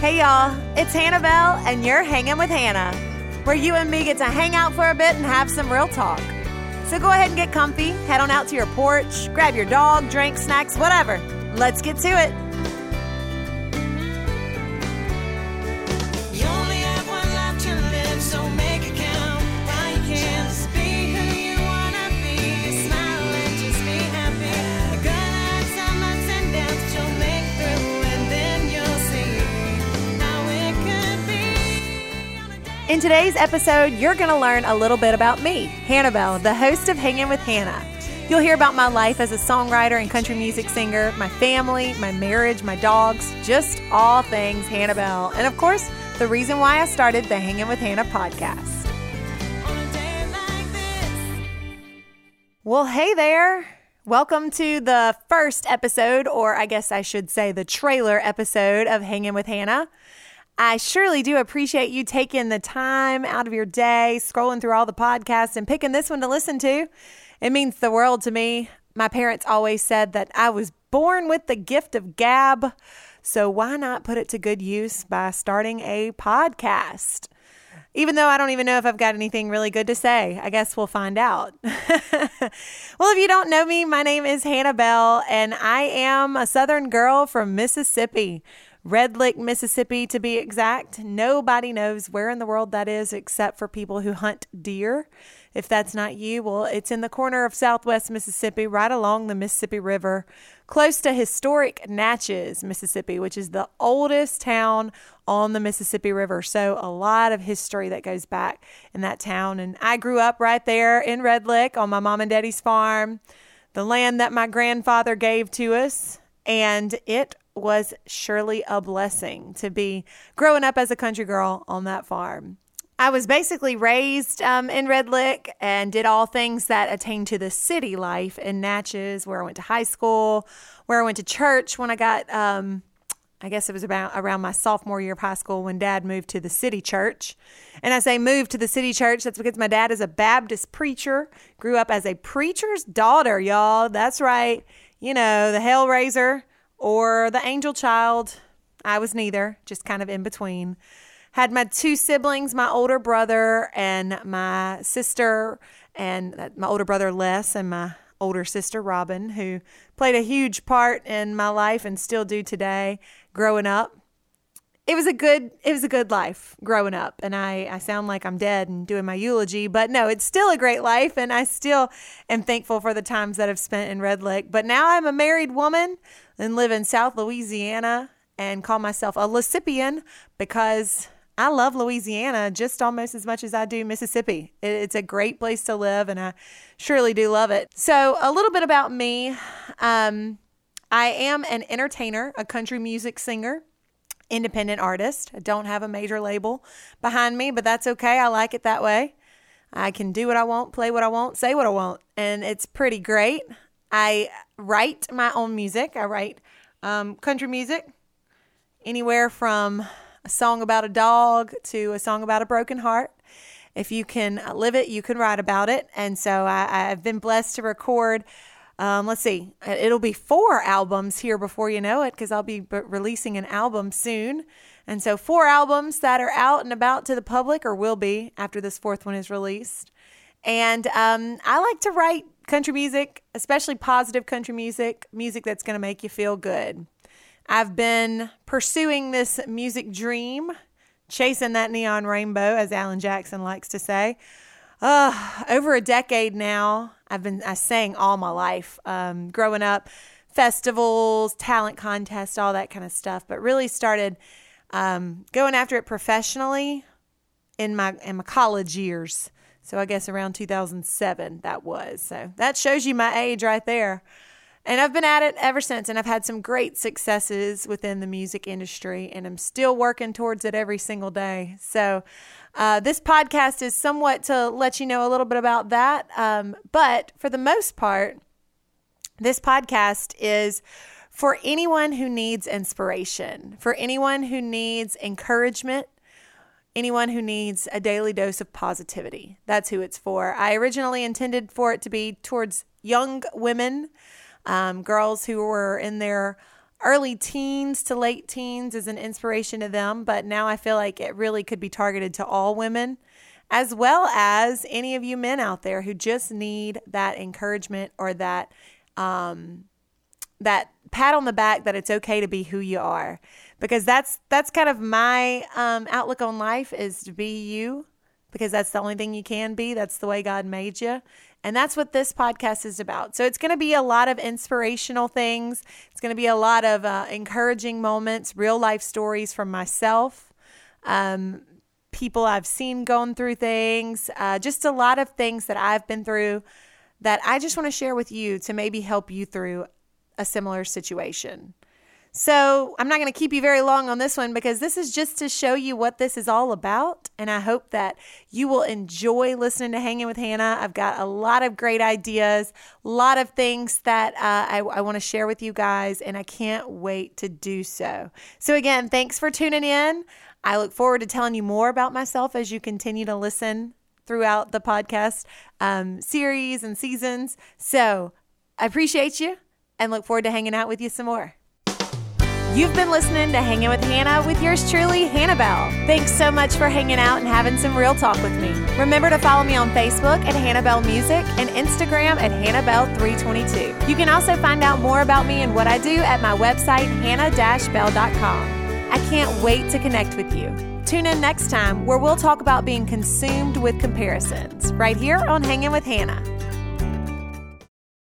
Hey y'all, it's Hannah Bell, and you're hanging with Hannah, where you and me get to hang out for a bit and have some real talk. So go ahead and get comfy, head on out to your porch, grab your dog, drink, snacks, whatever. Let's get to it. In today's episode, you're going to learn a little bit about me, Hannah Bell, the host of Hanging with Hannah. You'll hear about my life as a songwriter and country music singer, my family, my marriage, my dogs, just all things Hannah Bell. And of course, the reason why I started the Hanging with Hannah podcast. Like. Well, hey there. Welcome to the first episode, or I guess I should say the trailer episode of Hanging with Hannah. I surely do appreciate you taking the time out of your day, scrolling through all the podcasts, and picking this one to listen to. It means the world to me. My parents always said that I was born with the gift of gab. So why not put it to good use by starting a podcast? even though I don't even know if I've got anything really good to say. I guess we'll find out. well, if you don't know me, my name is Hannah Bell, and I am a Southern girl from Mississippi. Red Lick, Mississippi, to be exact. Nobody knows where in the world that is except for people who hunt deer. If that's not you, well, it's in the corner of southwest Mississippi, right along the Mississippi River, close to historic Natchez, Mississippi, which is the oldest town on the Mississippi River. So, a lot of history that goes back in that town. And I grew up right there in Red Lick on my mom and daddy's farm, the land that my grandfather gave to us. And it was surely a blessing to be growing up as a country girl on that farm. I was basically raised um, in Red Lick and did all things that attain to the city life in Natchez, where I went to high school, where I went to church when I got, um, I guess it was about around my sophomore year of high school when dad moved to the city church. And I say moved to the city church, that's because my dad is a Baptist preacher, grew up as a preacher's daughter, y'all. That's right. You know, the Hellraiser or the angel child. I was neither, just kind of in between had my two siblings, my older brother and my sister, and uh, my older brother Les and my older sister Robin, who played a huge part in my life and still do today growing up. It was a good it was a good life growing up and I, I sound like I'm dead and doing my eulogy, but no, it's still a great life and I still am thankful for the times that I've spent in Red Lick. But now I'm a married woman and live in South Louisiana and call myself a Lissippian because I love Louisiana just almost as much as I do Mississippi. It- It's a great place to live, and I surely do love it. So, a little bit about me um, I am an entertainer, a country music singer, independent artist. I don't have a major label behind me, but that's okay. I like it that way. I can do what I want, play what I want, say what I want, and it's pretty great. I write my own music. I write um, country music, anywhere from a song about a dog to a song about a broken heart. If you can live it, you can write about it. And so I, I've been blessed to record. Um, let's see, it'll be four albums here before you know it because I'll be b- releasing an album soon. And so, four albums that are out and about to the public, or will be after this fourth one is released. And um, I like to write country music, especially positive country music, music that's going to make you feel good. I've been pursuing this music dream, chasing that neon rainbow, as Alan Jackson likes to say. Uh, over a decade now, I've been I sang all my life, um, growing up, festivals, talent contests, all that kind of stuff. But really started um, going after it professionally in my in my college years. So I guess around 2007 that was. So that shows you my age right there. And I've been at it ever since, and I've had some great successes within the music industry, and I'm still working towards it every single day. So, uh, this podcast is somewhat to let you know a little bit about that. Um, but for the most part, this podcast is for anyone who needs inspiration, for anyone who needs encouragement, anyone who needs a daily dose of positivity. That's who it's for. I originally intended for it to be towards young women, um, girls who were in their early teens to late teens is an inspiration to them, but now I feel like it really could be targeted to all women, as well as any of you men out there who just need that encouragement or that um, that pat on the back that it's okay to be who you are, because that's that's kind of my um, outlook on life is to be you, because that's the only thing you can be. That's the way God made you. And that's what this podcast is about. So it's going to be a lot of inspirational things. It's going to be a lot of uh, encouraging moments, real life stories from myself, um, people I've seen going through things, uh, just a lot of things that I've been through that I just want to share with you to maybe help you through a similar situation. So, I'm not going to keep you very long on this one because this is just to show you what this is all about. And I hope that you will enjoy listening to Hanging with Hannah. I've got a lot of great ideas, a lot of things that uh, I, I want to share with you guys, and I can't wait to do so. So, again, thanks for tuning in. I look forward to telling you more about myself as you continue to listen throughout the podcast um, series and seasons. So, I appreciate you and look forward to hanging out with you some more. You've been listening to Hanging with Hannah with yours truly, Hannah Bell. Thanks so much for hanging out and having some real talk with me. Remember to follow me on Facebook at Hannah Bell Music and Instagram at Hannah Bell 322. You can also find out more about me and what I do at my website, hannah-bell.com. I can't wait to connect with you. Tune in next time where we'll talk about being consumed with comparisons, right here on Hanging with Hannah.